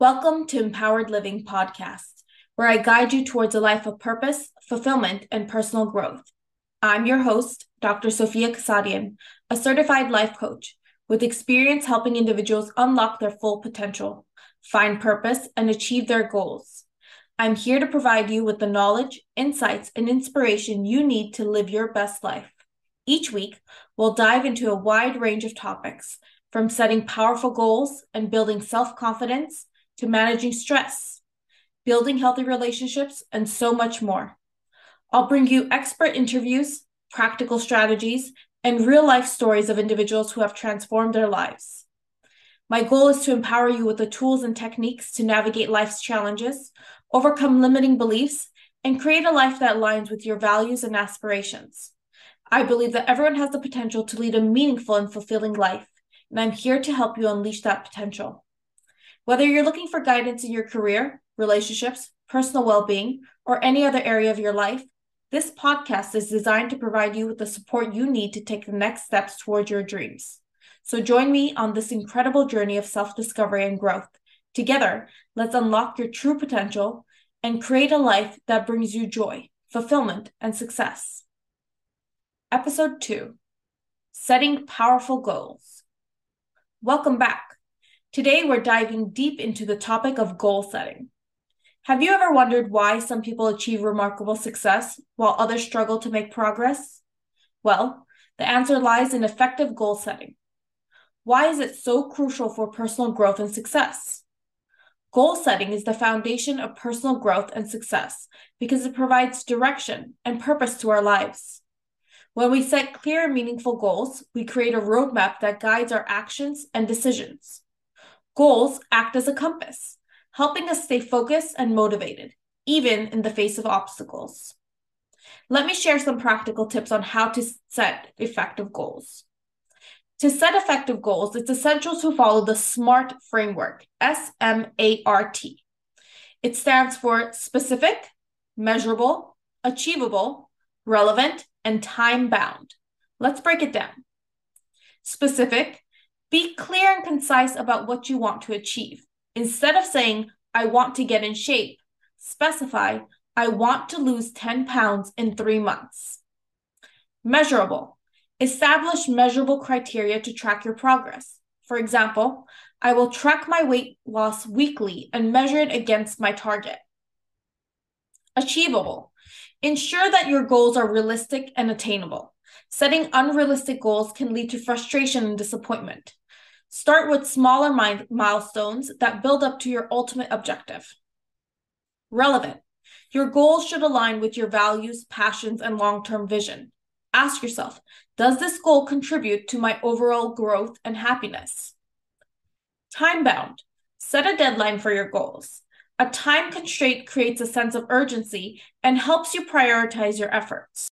Welcome to Empowered Living Podcast, where I guide you towards a life of purpose, fulfillment, and personal growth. I'm your host, Dr. Sophia Kasadian, a certified life coach with experience helping individuals unlock their full potential, find purpose, and achieve their goals. I'm here to provide you with the knowledge, insights, and inspiration you need to live your best life. Each week, we'll dive into a wide range of topics, from setting powerful goals and building self confidence to managing stress, building healthy relationships, and so much more. I'll bring you expert interviews, practical strategies, and real life stories of individuals who have transformed their lives. My goal is to empower you with the tools and techniques to navigate life's challenges, overcome limiting beliefs, and create a life that aligns with your values and aspirations. I believe that everyone has the potential to lead a meaningful and fulfilling life, and I'm here to help you unleash that potential. Whether you're looking for guidance in your career, relationships, personal well being, or any other area of your life, this podcast is designed to provide you with the support you need to take the next steps towards your dreams. So join me on this incredible journey of self discovery and growth. Together, let's unlock your true potential and create a life that brings you joy, fulfillment, and success. Episode 2 Setting Powerful Goals. Welcome back. Today, we're diving deep into the topic of goal setting. Have you ever wondered why some people achieve remarkable success while others struggle to make progress? Well, the answer lies in effective goal setting. Why is it so crucial for personal growth and success? Goal setting is the foundation of personal growth and success because it provides direction and purpose to our lives. When we set clear and meaningful goals, we create a roadmap that guides our actions and decisions. Goals act as a compass, helping us stay focused and motivated, even in the face of obstacles. Let me share some practical tips on how to set effective goals. To set effective goals, it's essential to follow the SMART framework, S M A R T. It stands for specific, measurable, achievable, relevant, and time bound. Let's break it down. Specific be clear and concise about what you want to achieve. Instead of saying, I want to get in shape, specify, I want to lose 10 pounds in three months. Measurable. Establish measurable criteria to track your progress. For example, I will track my weight loss weekly and measure it against my target. Achievable. Ensure that your goals are realistic and attainable. Setting unrealistic goals can lead to frustration and disappointment. Start with smaller milestones that build up to your ultimate objective. Relevant. Your goals should align with your values, passions, and long term vision. Ask yourself Does this goal contribute to my overall growth and happiness? Time bound. Set a deadline for your goals. A time constraint creates a sense of urgency and helps you prioritize your efforts.